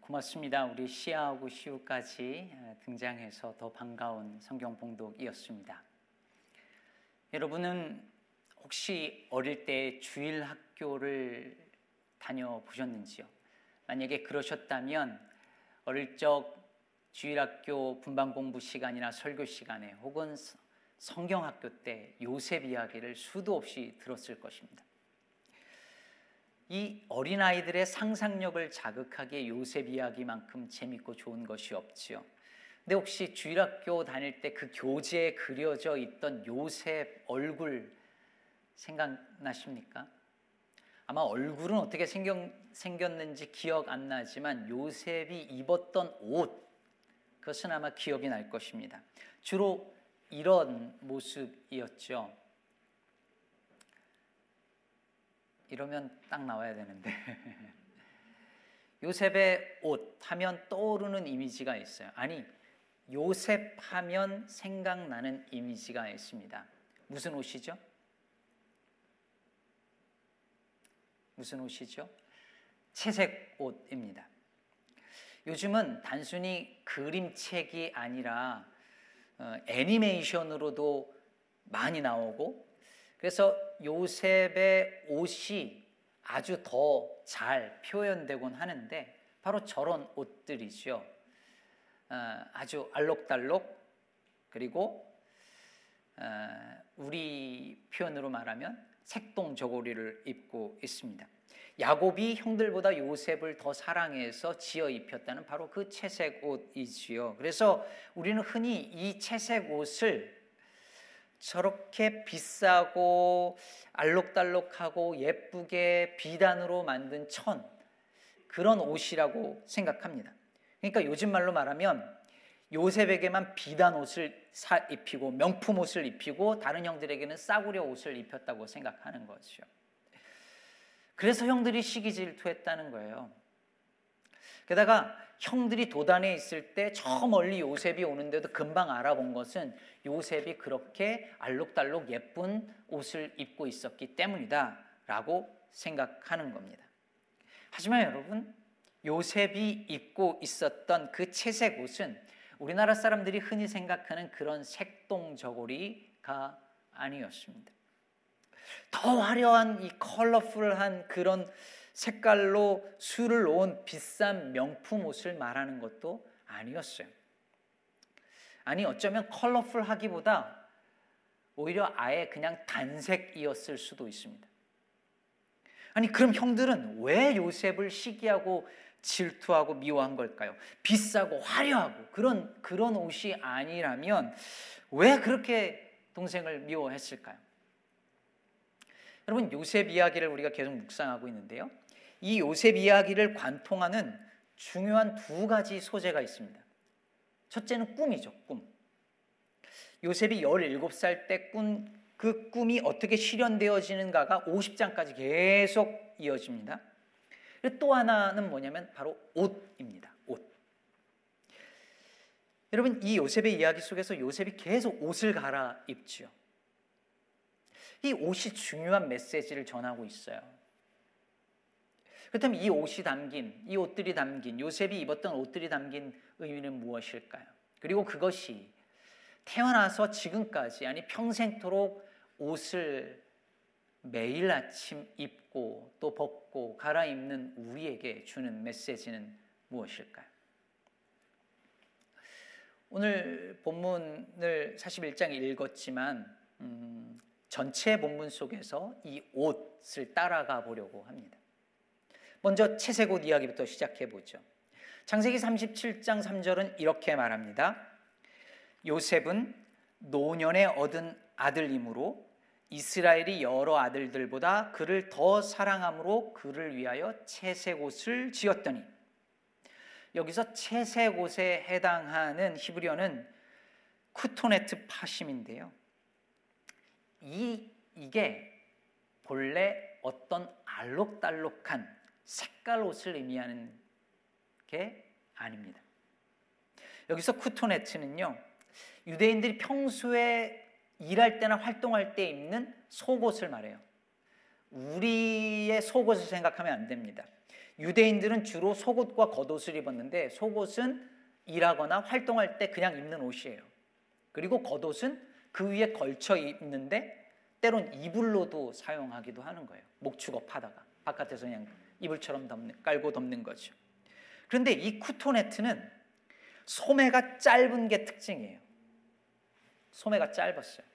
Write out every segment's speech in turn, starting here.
고맙습니다. 우리 시아하고 시우까지 어, 등장해서 더 반가운 성경 봉독이었습니다. 여러분은 혹시 어릴 때 주일 학교를 다녀보셨는지요? 만약에 그러셨다면 어릴 적 주일 학교 분반 공부 시간이나 설교 시간에 혹은 성경 학교 때 요셉 이야기를 수도 없이 들었을 것입니다. 이 어린아이들의 상상력을 자극하기에 요셉 이야기만큼 재밌고 좋은 것이 없지요. 근데 혹시 주일학교 다닐 때 그 교재에 그려져 있던 요셉 얼굴 생각나십니까? 아마 얼굴은 어떻게 생겼, 생겼는지 기억 안 나지만 요셉이 입었던 옷 그것은 아마 기억이 날 것입니다. 주로 이런 모습이었죠. 이러면 딱 나와야 되는데. 요셉의 옷 하면 떠오르는 이미지가 있어요. 아니, 요셉 하면 생각나는 이미지가 있습니다. 무슨 옷이죠? 무슨 옷이죠? 채색 옷입니다. 요즘은 단순히 그림책이 아니라 어, 애니메이션으로도 많이 나오고 그래서 요셉의 옷이 아주 더 잘 표현되곤 하는데 바로 저런 옷들이죠. 어, 아주 알록달록 그리고 어, 우리 표현으로 말하면 색동 저고리를 입고 있습니다. 야곱이 형들보다 요셉을 더 사랑해서 지어 입혔다는 바로 그 채색 옷이지요. 그래서 우리는 흔히 이 채색 옷을 저렇게 비싸고 알록달록하고 예쁘게 비단으로 만든 천 그런 옷이라고 생각합니다. 그러니까 요즘 말로 말하면 요셉에게만 비단 옷을 사 입히고 명품 옷을 입히고 다른 형들에게는 싸구려 옷을 입혔다고 생각하는 거죠. 그래서 형들이 시기 질투했다는 거예요. 게다가 형들이 도단에 있을 때 저 멀리 요셉이 오는데도 금방 알아본 것은 요셉이 그렇게 알록달록 예쁜 옷을 입고 있었기 때문이다라고 생각하는 겁니다. 하지만 여러분, 요셉이 입고 있었던 그 채색 옷은 우리나라 사람들이 흔히 생각하는 그런 색동 저고리가 아니었습니다. 더 화려한 이 컬러풀한 그런 색깔로 술을 놓은 비싼 명품 옷을 말하는 것도 아니었어요. 아니 어쩌면 컬러풀하기보다 오히려 아예 그냥 단색이었을 수도 있습니다. 아니 그럼 형들은 왜 요셉을 시기하고 질투하고 미워한 걸까요? 비싸고 화려하고 그런 그런 옷이 아니라면 왜 그렇게 동생을 미워했을까요? 여러분 요셉 이야기를 우리가 계속 묵상하고 있는데요. 이 요셉 이야기를 관통하는 중요한 두 가지 소재가 있습니다. 첫째는 꿈이죠, 꿈. 요셉이 17살 때 꾼 그 꿈이 어떻게 실현되어지는가가 50장까지 계속 이어집니다. 또 하나는 뭐냐면 바로 옷입니다. 옷. 여러분 이 요셉의 이야기 속에서 요셉이 계속 옷을 갈아입지요. 이 옷이 중요한 메시지를 전하고 있어요. 그렇다면 이 옷이 담긴, 이 옷들이 담긴, 요셉이 입었던 옷들이 담긴 의미는 무엇일까요? 그리고 그것이 태어나서 지금까지, 아니 평생토록 옷을 매일 아침 입고 또 벗고 갈아입는 우리에게 주는 메시지는 무엇일까요? 오늘 본문을 41장 읽었지만 음, 전체 본문 속에서 이 옷을 따라가 보려고 합니다. 먼저 채색 옷 이야기부터 시작해 보죠. 창세기 37장 3절은 이렇게 말합니다. 요셉은 노년에 얻은 아들이므로 이스라엘이 여러 아들들보다 그를 더 사랑함으로 그를 위하여 채색 옷을 지었더니 여기서 채색 옷에 해당하는 히브리어는 쿠토네트 파심인데요. 이 이게 본래 어떤 알록달록한 색깔 옷을 의미하는 게 아닙니다. 여기서 쿠토네츠는요, 유대인들이 평소에 일할 때나 활동할 때 입는 속옷을 말해요. 우리의 속옷을 생각하면 안 됩니다. 유대인들은 주로 속옷과 겉옷을 입었는데 속옷은 일하거나 활동할 때 그냥 입는 옷이에요. 그리고 겉옷은 그 위에 걸쳐 입는데 때론 이불로도 사용하기도 하는 거예요. 목 축업 하다가 바깥에서 그냥 이불처럼 덮는, 깔고 덮는 거죠. 그런데 이 쿠토네트는 소매가 짧은 게 특징이에요. 소매가 짧았어요.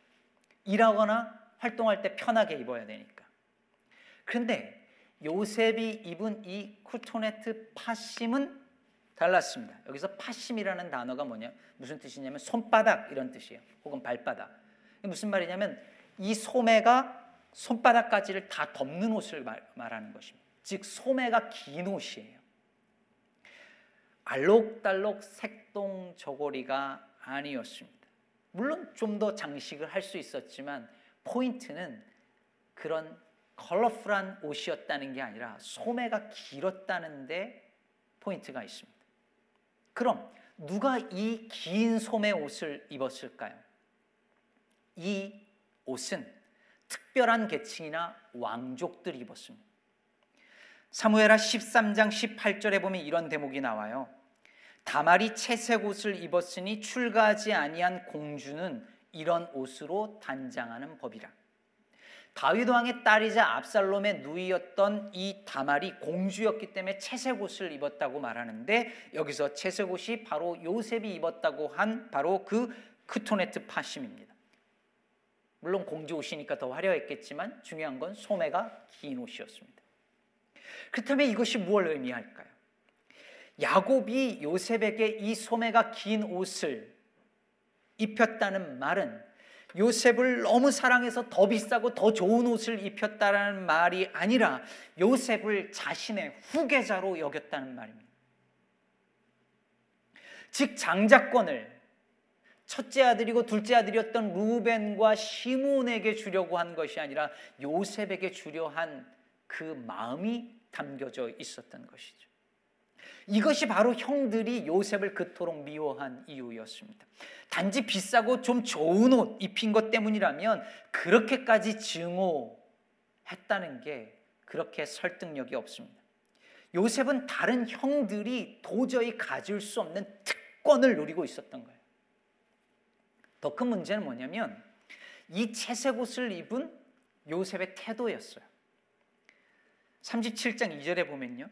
일하거나 활동할 때 편하게 입어야 되니까. 그런데 요셉이 입은 이 쿠토네트 파심은 달랐습니다. 여기서 파심이라는 단어가 뭐냐? 무슨 뜻이냐면 손바닥 이런 뜻이에요. 혹은 발바닥. 무슨 말이냐면 이 소매가 손바닥까지를 다 덮는 옷을 말, 말하는 것입니다. 즉 소매가 긴 옷이에요. 알록달록 색동 저고리가 아니었습니다. 물론 좀 더 장식을 할 수 있었지만 포인트는 그런 컬러풀한 옷이었다는 게 아니라 소매가 길었다는데 포인트가 있습니다. 그럼 누가 이 긴 소매 옷을 입었을까요? 이 옷은 특별한 계층이나 왕족들이 입었습니다. 사무엘하 13장 18절에 보면 이런 대목이 나와요. 다말이 채색 옷을 입었으니 출가하지 아니한 공주는 이런 옷으로 단장하는 법이라. 다윗 왕의 딸이자 압살롬의 누이였던 이 다말이 공주였기 때문에 채색 옷을 입었다고 말하는데 여기서 채색 옷이 바로 요셉이 입었다고 한 바로 그 크토네트 파심입니다. 물론 공주 옷이니까 더 화려했겠지만 중요한 건 소매가 긴 옷이었습니다. 그렇다면 이것이 무엇을 의미할까요? 야곱이 요셉에게 이 소매가 긴 옷을 입혔다는 말은 요셉을 너무 사랑해서 더 비싸고 더 좋은 옷을 입혔다는 말이 아니라 요셉을 자신의 후계자로 여겼다는 말입니다. 즉 장자권을 첫째 아들이고 둘째 아들이었던 루벤과 시몬에게 주려고 한 것이 아니라 요셉에게 주려 한 그 마음이 담겨져 있었던 것이죠. 이것이 바로 형들이 요셉을 그토록 미워한 이유였습니다. 단지 비싸고 좀 좋은 옷 입힌 것 때문이라면 그렇게까지 증오했다는 게 그렇게 설득력이 없습니다. 요셉은 다른 형들이 도저히 가질 수 없는 특권을 누리고 있었던 거예요. 더 큰 문제는 뭐냐면 이 채색 옷을 입은 요셉의 태도였어요. 37장 2절에 보면요.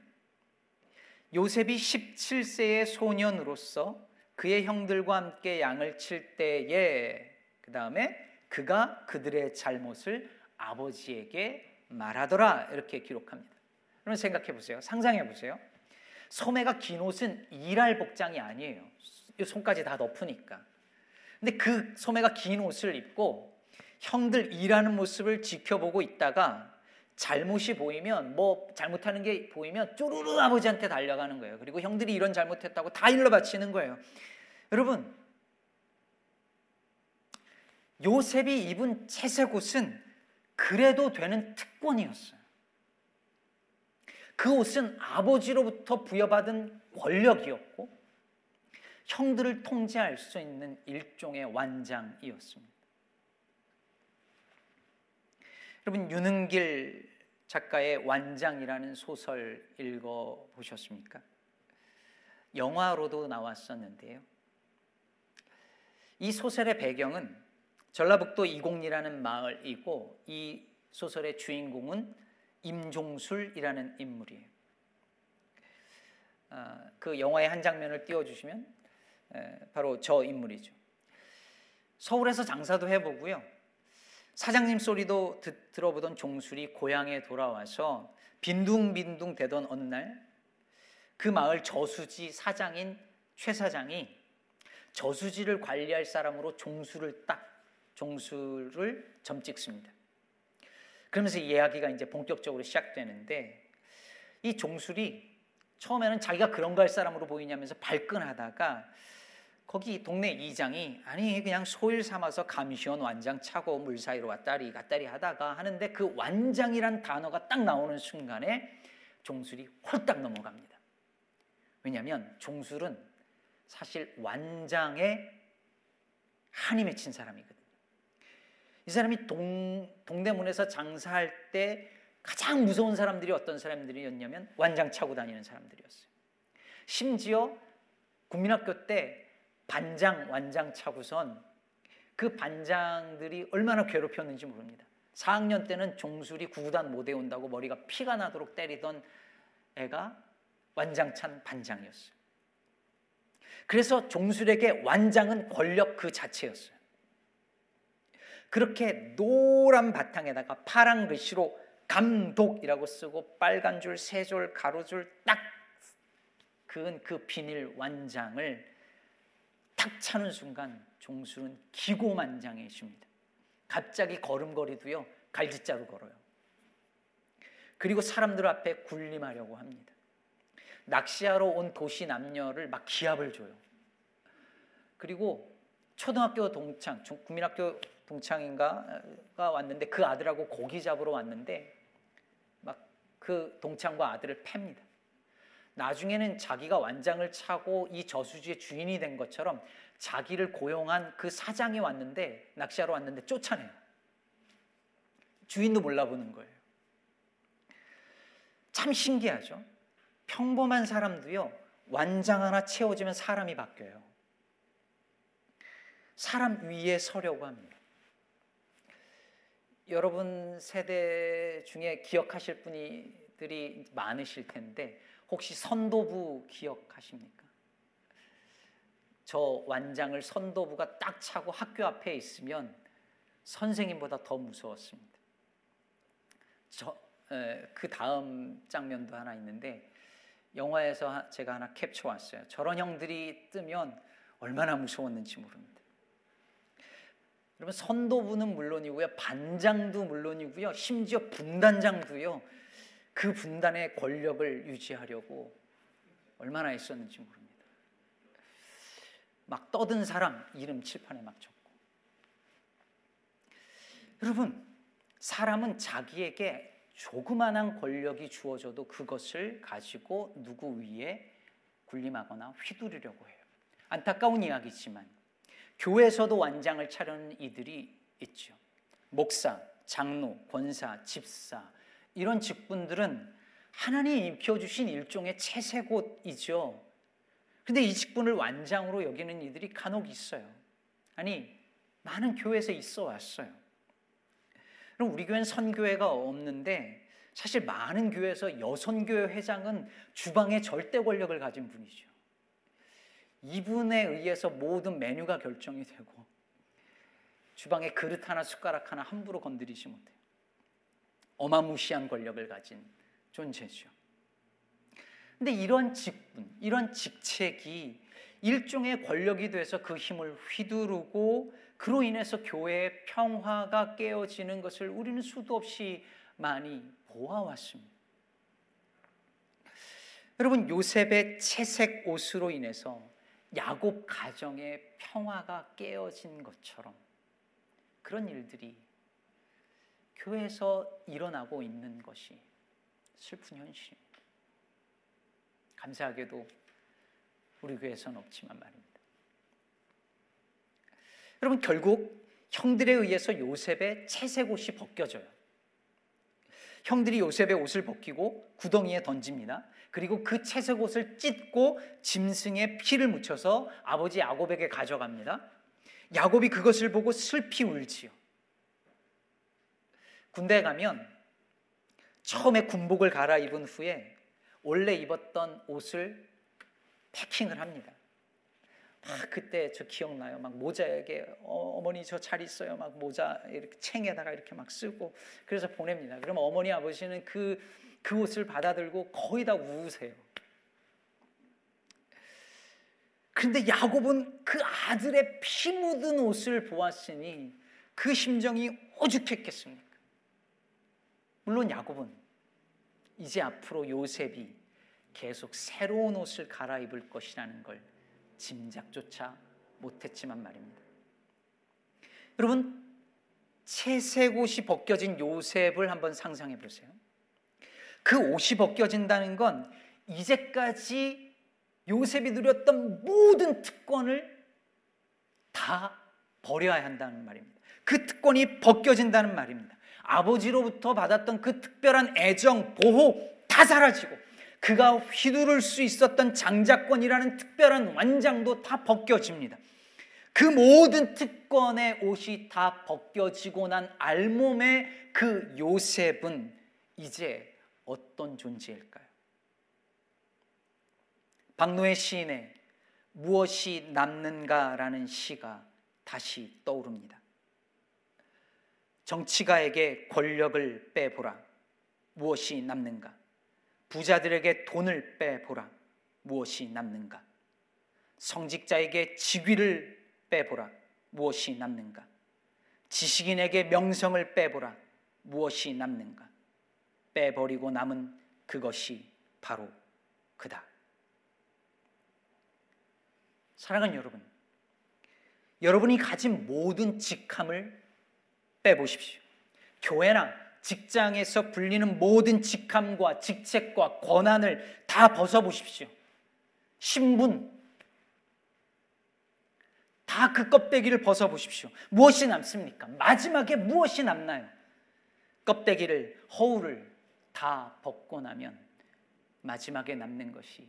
요셉이 17세의 소년으로서 그의 형들과 함께 양을 칠 때에 그 다음에 그가 그들의 잘못을 아버지에게 말하더라 이렇게 기록합니다. 그러면 생각해 보세요. 상상해 보세요. 소매가 긴 옷은 일할 복장이 아니에요. 손까지 다 덮으니까. 근데 그 소매가 긴 옷을 입고 형들 일하는 모습을 지켜보고 있다가 잘못이 보이면 뭐 잘못하는 게 보이면 쪼르르 아버지한테 달려가는 거예요. 그리고 형들이 이런 잘못했다고 다 일러 바치는 거예요. 여러분 요셉이 입은 채색 옷은 그래도 되는 특권이었어요. 그 옷은 아버지로부터 부여받은 권력이었고 형들을 통제할 수 있는 일종의 완장이었습니다. 여러분 유능길 작가의 완장이라는 소설 읽어 보셨습니까? 영화로도 나왔었는데요. 이 소설의 배경은 전라북도 이공리라는 마을이고 이 소설의 주인공은 임종술이라는 인물이에요. 아, 그 영화의 한 장면을 띄워주시면 바로 저 인물이죠. 서울에서 장사도 해보고요. 사장님 소리도 듣, 들어보던 종술이 고향에 돌아와서 빈둥빈둥 되던 어느 날 그 마을 저수지 사장인 최 사장이 저수지를 관리할 사람으로 종술을 딱 종술을 점 찍습니다. 그러면서 이야기가 이제 본격적으로 시작되는데 이 종술이 처음에는 자기가 그런 거할 사람으로 보이냐면서 발끈하다가 거기 동네 이장이 아니 그냥 소일 삼아서 감시원 완장 차고 물 사이로 왔다리 갔다리 하다가 하는데 그 완장이란 단어가 딱 나오는 순간에 종술이 홀딱 넘어갑니다. 왜냐하면 종술은 사실 완장에 한이 맺힌 사람이거든요. 이 사람이 동, 동대문에서 장사할 때 가장 무서운 사람들이 어떤 사람들이었냐면 완장 차고 다니는 사람들이었어요. 심지어 국민학교 때 반장, 완장 차고선 그 반장들이 얼마나 괴롭혔는지 모릅니다. 4학년 때는 종술이 구구단 못 외운다고 머리가 피가 나도록 때리던 애가 완장찬 반장이었어요. 그래서 종술에게 완장은 권력 그 자체였어요. 그렇게 노란 바탕에다가 파란 글씨로 감독이라고 쓰고 빨간 줄, 세 줄, 가로줄 딱 그은 그 비닐 완장을 탁 차는 순간 종술은 기고만장해집니다. 갑자기 걸음걸이도요 갈짓자로 걸어요. 그리고 사람들 앞에 군림하려고 합니다. 낚시하러 온 도시 남녀를 막 기합을 줘요. 그리고 초등학교 동창, 국민학교 동창인가가 왔는데 그 아들하고 고기 잡으러 왔는데 막 그 동창과 아들을 팹니다. 나중에는 자기가 완장을 차고 이 저수지의 주인이 된 것처럼 자기를 고용한 그 사장이 왔는데 낚시하러 왔는데 쫓아내요. 주인도 몰라보는 거예요. 참 신기하죠. 평범한 사람도요, 완장 하나 채워지면 사람이 바뀌어요. 사람 위에 서려고 합니다. 여러분 세대 중에 기억하실 분 들이 많으실 텐데, 혹시 선도부 기억하십니까? 저 완장을 선도부가 딱 차고 학교 앞에 있으면 선생님보다 더 무서웠습니다. 저, 에, 그 다음 장면도 하나 있는데 영화에서 제가 하나 캡처 왔어요. 저런 형들이 뜨면 얼마나 무서웠는지 모릅니다. 여러분 선도부는 물론이고요, 반장도 물론이고요, 심지어 분단장도요. 그 분단의 권력을 유지하려고 얼마나 애썼는지 모릅니다. 막 떠든 사람 이름 칠판에 막 적고. 여러분, 사람은 자기에게 조그만한 권력이 주어져도 그것을 가지고 누구 위에 군림하거나 휘두르려고 해요. 안타까운 이야기지만 교회에서도 완장을 차려는 이들이 있죠. 목사, 장로, 권사, 집사 이런 직분들은 하나님이 입혀주신 일종의 채색옷이죠. 근데 이 직분을 완장으로 여기는 이들이 간혹 있어요. 아니, 많은 교회에서 있어 왔어요. 그럼 우리 교회는 선교회가 없는데 사실 많은 교회에서 여선교회 회장은 주방의 절대 권력을 가진 분이죠. 이분에 의해서 모든 메뉴가 결정이 되고 주방에 그릇 하나 숟가락 하나 함부로 건드리지 못해요. 어마무시한 권력을 가진 존재죠. 근데 이런 직분, 이런 직책이 일종의 권력이 돼서 그 힘을 휘두르고 그로 인해서 교회의 평화가 깨어지는 것을 우리는 수도 없이 많이 보아왔습니다. 여러분 요셉의 채색 옷으로 인해서 야곱 가정의 평화가 깨어진 것처럼 그런 일들이 교회에서 일어나고 있는 것이 슬픈 현실입니다. 감사하게도 우리 교회에서는 없지만 말입니다. 여러분 결국 형들에 의해서 요셉의 채색 옷이 벗겨져요. 형들이 요셉의 옷을 벗기고 구덩이에 던집니다. 그리고 그 채색 옷을 찢고 짐승의 피를 묻혀서 아버지 야곱에게 가져갑니다. 야곱이 그것을 보고 슬피 울지요. 군대에 가면 처음에 군복을 갈아입은 후에 원래 입었던 옷을 패킹을 합니다. 막 그때 저 기억나요. 막 모자에게 어, 머니 저 잘 있어요. 막 모자 이렇게 챙에다가 이렇게 막 쓰고 그래서 보냅니다. 그럼 어머니 아버지는 그, 그 옷을 받아들고 거의 다 우으세요. 그런데 야곱은 그 아들의 피 묻은 옷을 보았으니 그 심정이 오죽했겠습니까? 물론 야곱은 이제 앞으로 요셉이 계속 새로운 옷을 갈아입을 것이라는 걸 짐작조차 못했지만 말입니다. 여러분, 채색 옷이 벗겨진 요셉을 한번 상상해 보세요. 그 옷이 벗겨진다는 건 이제까지 요셉이 누렸던 모든 특권을 다 버려야 한다는 말입니다. 그 특권이 벗겨진다는 말입니다. 아버지로부터 받았던 그 특별한 애정, 보호 다 사라지고 그가 휘두를 수 있었던 장자권이라는 특별한 완장도 다 벗겨집니다. 그 모든 특권의 옷이 다 벗겨지고 난 알몸의 그 요셉은 이제 어떤 존재일까요? 박노의 시인의 무엇이 남는가라는 시가 다시 떠오릅니다. 정치가에게 권력을 빼보라. 무엇이 남는가? 부자들에게 돈을 빼보라. 무엇이 남는가? 성직자에게 직위를 빼보라. 무엇이 남는가? 지식인에게 명성을 빼보라. 무엇이 남는가? 빼버리고 남은 그것이 바로 그다. 사랑하는 여러분, 여러분이 가진 모든 직함을 빼보십시오. 교회나 직장에서 불리는 모든 직함과 직책과 권한을 다 벗어보십시오. 신분, 다 그 껍데기를 벗어보십시오. 무엇이 남습니까? 마지막에 무엇이 남나요? 껍데기를, 허울을 다 벗고 나면 마지막에 남는 것이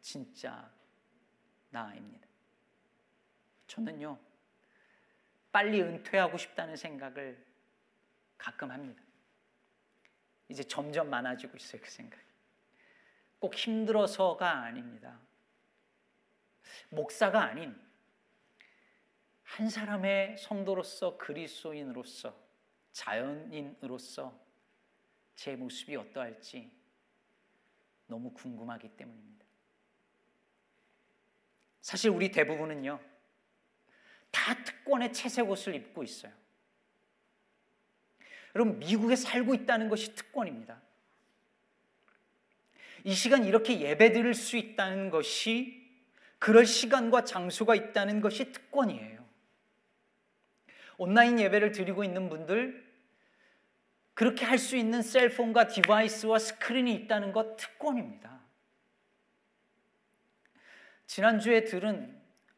진짜 나입니다. 저는요, 빨리 은퇴하고 싶다는 생각을 가끔 합니다. 이제 점점 많아지고 있어요, 그 생각이. 꼭 힘들어서가 아닙니다. 목사가 아닌 한 사람의 성도로서 그리스도인으로서 자연인으로서 제 모습이 어떠할지 너무 궁금하기 때문입니다. 사실 우리 대부분은요, 다 특권의 채색 옷을 입고 있어요. 여러분, 미국에 살고 있다는 것이 특권입니다. 이 시간 이렇게 예배 드릴 수 있다는 것이 그럴 시간과 장소가 있다는 것이 특권이에요. 온라인 예배를 드리고 있는 분들, 그렇게 할 수 있는 cell phone과 device와 스크린이 있다는 것 특권입니다. 지난주에 들은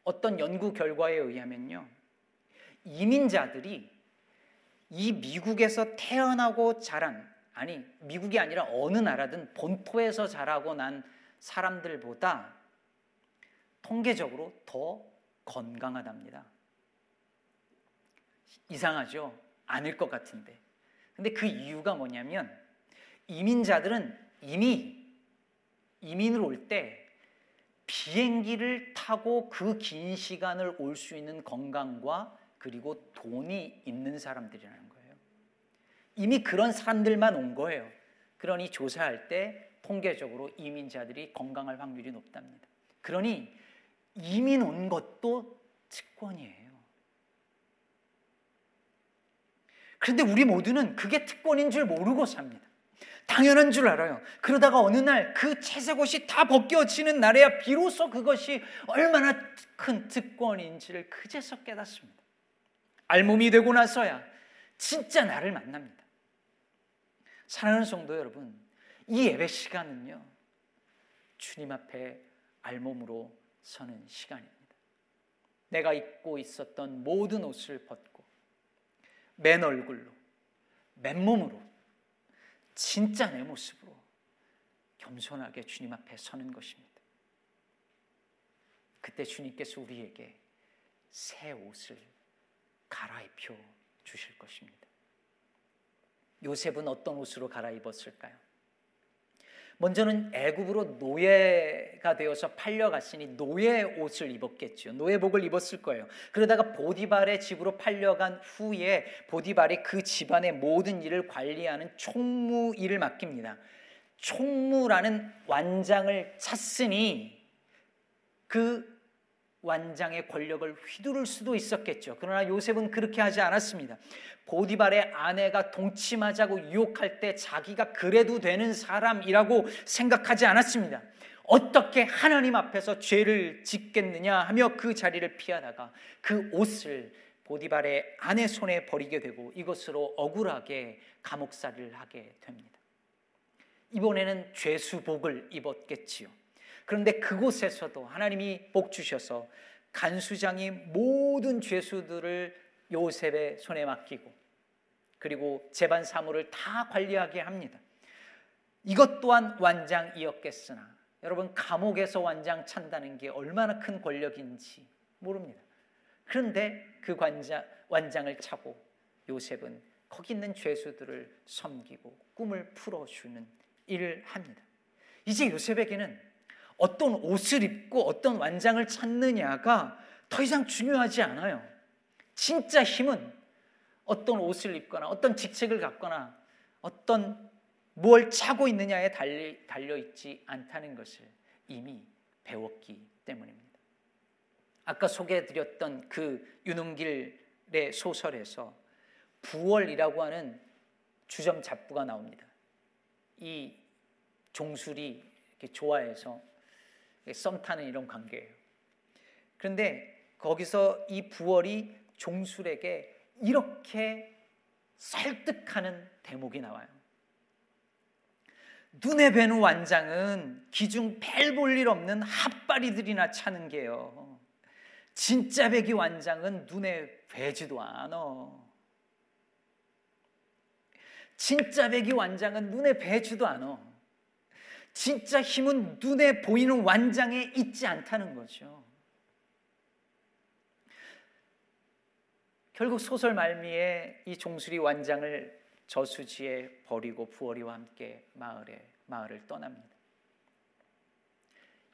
어떤 연구 결과에 의하면요. 이민자들이 이 미국에서 태어나고 자란, 아니, 미국이 아니라 어느 나라든 본토에서 자라고 난 사람들보다 통계적으로 더 건강하답니다. 이상하죠? 아닐 것 같은데. 근데 그 이유가 뭐냐면 이민자들은 이미 이민을 올 때 비행기를 타고 그 긴 시간을 올 수 있는 건강과 그리고 돈이 있는 사람들이라는 거예요. 이미 그런 사람들만 온 거예요. 그러니 조사할 때 통계적으로 이민자들이 건강할 확률이 높답니다. 그러니 이민 온 것도 특권이에요. 그런데 우리 모두는 그게 특권인 줄 모르고 삽니다. 당연한 줄 알아요. 그러다가 어느 날 그 채색 옷이 다 벗겨지는 날에야 비로소 그것이 얼마나 큰 특권인지를 그제서 깨닫습니다. 알몸이 되고 나서야 진짜 나를 만납니다. 사랑하는 성도 여러분, 이 예배 시간은요, 주님 앞에 알몸으로 서는 시간입니다. 내가 입고 있었던 모든 옷을 벗고 맨 얼굴로, 맨몸으로, 진짜 내 모습으로 겸손하게 주님 앞에 서는 것입니다. 그때 주님께서 우리에게 새 옷을 갈아입혀 주실 것입니다. 요셉은 어떤 옷으로 갈아입었을까요? 먼저는 애굽으로 노예가 되어서 팔려갔으니 노예 옷을 입었겠죠. 노예복을 입었을 거예요. 그러다가 보디발의 집으로 팔려간 후에 보디발이 그 집안의 모든 일을 관리하는 총무 일을 맡깁니다. 총무라는 완장을 찾으니 그 완장의 권력을 휘두를 수도 있었겠죠. 그러나 요셉은 그렇게 하지 않았습니다. 보디발의 아내가 동침하자고 유혹할 때 자기가 그래도 되는 사람이라고 생각하지 않았습니다. 어떻게 하나님 앞에서 죄를 짓겠느냐 하며 그 자리를 피하다가 그 옷을 보디발의 아내 손에 버리게 되고 이것으로 억울하게 감옥살이를 하게 됩니다. 이번에는 죄수복을 입었겠지요. 그런데 그곳에서도 하나님이 복 주셔서 간수장이 모든 죄수들을 요셉의 손에 맡기고 그리고 재반 사무를 다 관리하게 합니다. 이것 또한 완장이었겠으나 여러분 감옥에서 완장 찬다는 게 얼마나 큰 권력인지 모릅니다. 그런데 그 관장, 완장을 차고 요셉은 거기 있는 죄수들을 섬기고 꿈을 풀어주는 일을 합니다. 이제 요셉에게는 어떤 옷을 입고 어떤 완장을 찾느냐가 더 이상 중요하지 않아요. 진짜 힘은 어떤 옷을 입거나 어떤 직책을 갖거나 어떤 뭘 차고 있느냐에 달려 있지 않다는 것을 이미 배웠기 때문입니다. 아까 소개해드렸던 그 윤웅길의 소설에서 부월이라고 하는 주점 잡부가 나옵니다. 이 종술이 좋아해서 썸 타는 이런 관계예요. 그런데 거기서 이 부월이 종술에게 이렇게 설득하는 대목이 나와요. 눈에 뵈는 완장은 기중 별 볼 일 없는 핫바리들이나 차는 게요. 진짜 배기 완장은 눈에 뵈지도 않아. 진짜 배기 완장은 눈에 뵈지도 않아. 진짜 힘은 눈에 보이는 완장에 있지 않다는 거죠. 결국 소설 말미에 이 종수리 완장을 저수지에 버리고 부어리와 함께 마을에 마을을 떠납니다.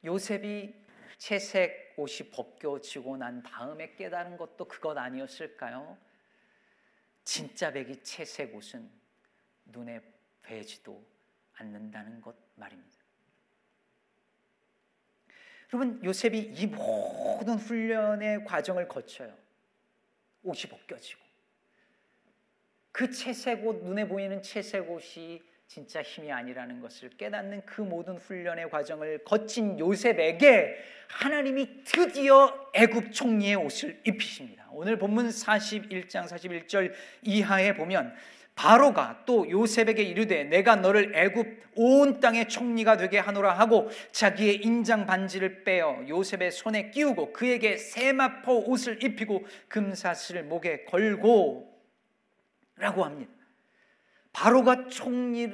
요셉이 채색 옷이 벗겨지고 난 다음에 깨달은 것도 그것 아니었을까요? 진짜 백이 채색 옷은 눈에 뵈지도 않는다는 것 말입니다. 여러분 요셉이 이 모든 훈련의 과정을 거쳐요. 옷이 벗겨지고 그 채색 옷 눈에 보이는 채색 옷이 진짜 힘이 아니라는 것을 깨닫는 그 모든 훈련의 과정을 거친 요셉에게 하나님이 드디어 애굽 총리의 옷을 입히십니다. 오늘 본문 41장 41절 이하에 보면 바로가 또 요셉에게 이르되 내가 너를 애굽 온 땅의 총리가 되게 하노라 하고 자기의 인장 반지를 빼어 요셉의 손에 끼우고 그에게 세마포 옷을 입히고 금사슬을 목에 걸고 라고 합니다. 바로가 총리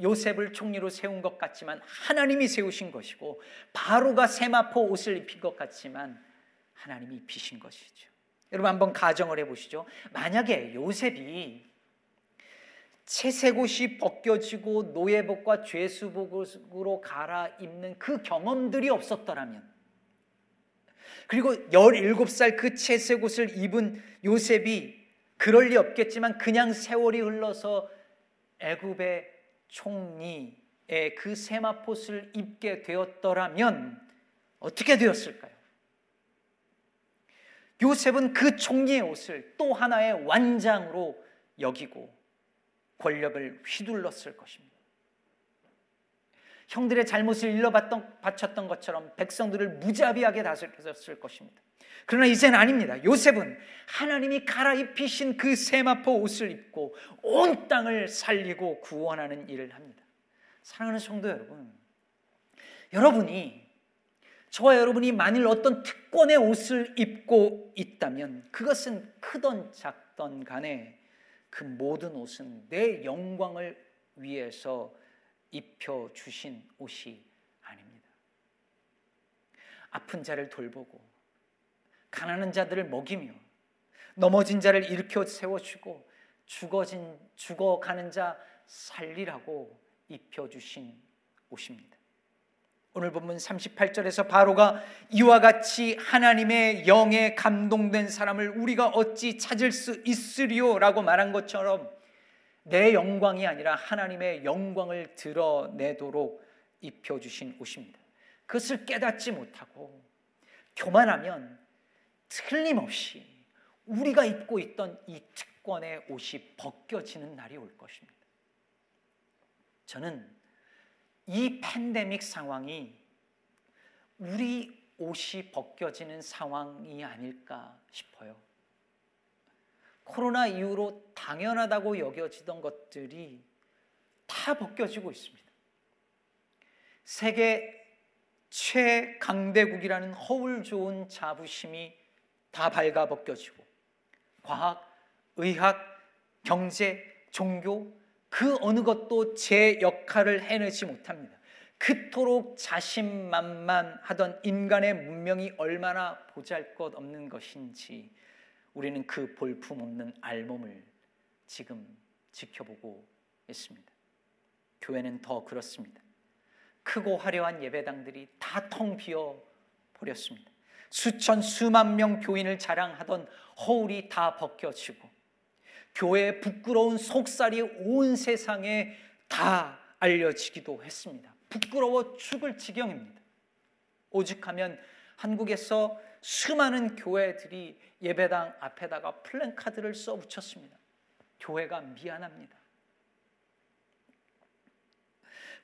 요셉을 총리로 세운 것 같지만 하나님이 세우신 것이고 바로가 세마포 옷을 입힌 것 같지만 하나님이 입히신 것이죠. 여러분 한번 가정을 해 보시죠. 만약에 요셉이 채색옷이 벗겨지고 노예복과 죄수복으로 갈아입는 그 경험들이 없었더라면 그리고 17살 그 채색옷을 입은 요셉이 그럴 리 없겠지만 그냥 세월이 흘러서 애굽의 총리의 그 세마포스를 입게 되었더라면 어떻게 되었을까요? 요셉은 그 총리의 옷을 또 하나의 완장으로 여기고 권력을 휘둘렀을 것입니다. 형들의 잘못을 일러봤던, 바쳤던 것처럼 백성들을 무자비하게 다스렸을 것입니다. 그러나 이제는 아닙니다. 요셉은 하나님이 갈아입히신 그 세마포 옷을 입고 온 땅을 살리고 구원하는 일을 합니다. 사랑하는 성도 여러분, 여러분이 저와 여러분이 만일 어떤 특권의 옷을 입고 있다면 그것은 크던 작던 간에 그 모든 옷은 내 영광을 위해서 입혀 주신 옷이 아닙니다. 아픈 자를 돌보고 가난한 자들을 먹이며 넘어진 자를 일으켜 세워주고 죽어진 죽어가는 자 살리라고 입혀 주신 옷입니다. 오늘 본문 38절에서 바로가 이와 같이 하나님의 영에 감동된 사람을 우리가 어찌 찾을 수 있으리요라고 말한 것처럼 내 영광이 아니라 하나님의 영광을 드러내도록 입혀 주신 옷입니다. 그것을 깨닫지 못하고 교만하면 틀림없이 우리가 입고 있던 이 특권의 옷이 벗겨지는 날이 올 것입니다. 저는 이 팬데믹 상황이 우리 옷이 벗겨지는 상황이 아닐까 싶어요. 코로나 이후로 당연하다고 여겨지던 것들이 다 벗겨지고 있습니다. 세계 최강대국이라는 허울 좋은 자부심이 다 발가 벗겨지고 과학, 의학, 경제, 종교, 그 어느 것도 제 역할을 해내지 못합니다. 그토록 자신만만하던 인간의 문명이 얼마나 보잘 것 없는 것인지 우리는 그 볼품 없는 알몸을 지금 지켜보고 있습니다. 교회는 더 그렇습니다. 크고 화려한 예배당들이 다 텅 비어 버렸습니다. 수천 수만 명 교인을 자랑하던 허울이 다 벗겨지고 교회의 부끄러운 속살이 온 세상에 다 알려지기도 했습니다. 부끄러워 죽을 지경입니다. 오죽하면 한국에서 수많은 교회들이 예배당 앞에다가 플랜카드를 써 붙였습니다. 교회가 미안합니다.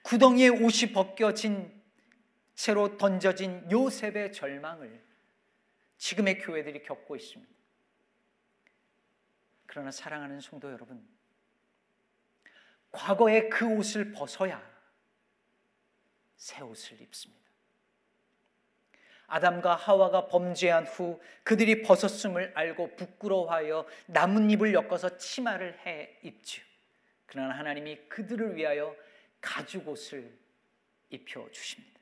구덩이에 옷이 벗겨진 채로 던져진 요셉의 절망을 지금의 교회들이 겪고 있습니다. 그러나 사랑하는 성도 여러분, 과거의 그 옷을 벗어야 새 옷을 입습니다. 아담과 하와가 범죄한 후 그들이 벗었음을 알고 부끄러워하여 나뭇잎을 엮어서 치마를 해 입지요. 그러나 하나님이 그들을 위하여 가죽 옷을 입혀 주십니다.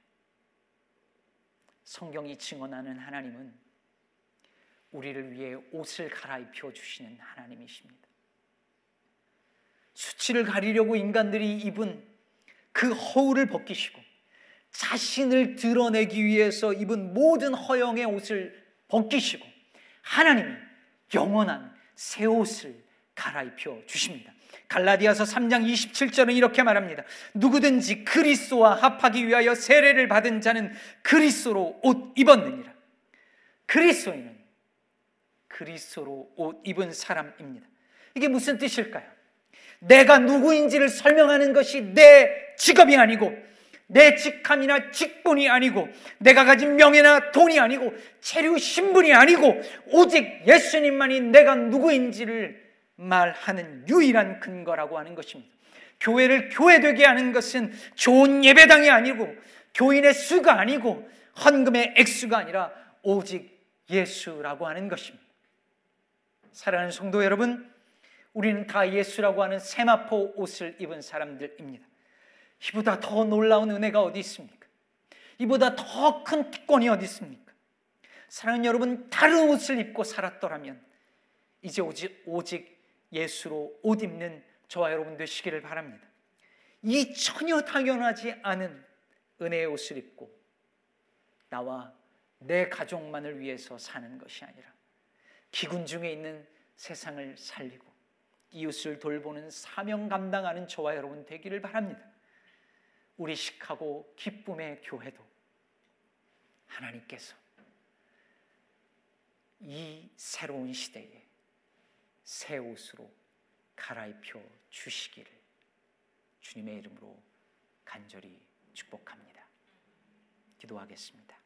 성경이 증언하는 하나님은 우리를 위해 옷을 갈아입혀 주시는 하나님이십니다. 수치를 가리려고 인간들이 입은 그 허울을 벗기시고 자신을 드러내기 위해서 입은 모든 허영의 옷을 벗기시고 하나님이 영원한 새 옷을 갈아입혀 주십니다. 갈라디아서 3장 27절은 이렇게 말합니다. 누구든지 그리스도와 합하기 위하여 세례를 받은 자는 그리스도로 옷 입었느니라. 그리스도인은 그리스도로 옷 입은 사람입니다. 이게 무슨 뜻일까요? 내가 누구인지를 설명하는 것이 내 직업이 아니고 내 직함이나 직분이 아니고 내가 가진 명예나 돈이 아니고 체류 신분이 아니고 오직 예수님만이 내가 누구인지를 말하는 유일한 근거라고 하는 것입니다. 교회를 교회되게 하는 것은 좋은 예배당이 아니고 교인의 수가 아니고 헌금의 액수가 아니라 오직 예수라고 하는 것입니다. 사랑하는 성도 여러분, 우리는 다 예수라고 하는 세마포 옷을 입은 사람들입니다. 이보다 더 놀라운 은혜가 어디 있습니까? 이보다 더 큰 특권이 어디 있습니까? 사랑하는 여러분, 다른 옷을 입고 살았더라면 이제 오직, 오직 예수로 옷 입는 저와 여러분 되시기를 바랍니다. 이 전혀 당연하지 않은 은혜의 옷을 입고 나와 내 가족만을 위해서 사는 것이 아니라 기군 중에 있는 세상을 살리고 이웃을 돌보는 사명 감당하는 저와 여러분 되기를 바랍니다. 우리 시카고 기쁨의 교회도 하나님께서 이 새로운 시대에 새 옷으로 갈아입혀 주시기를 주님의 이름으로 간절히 축복합니다. 기도하겠습니다.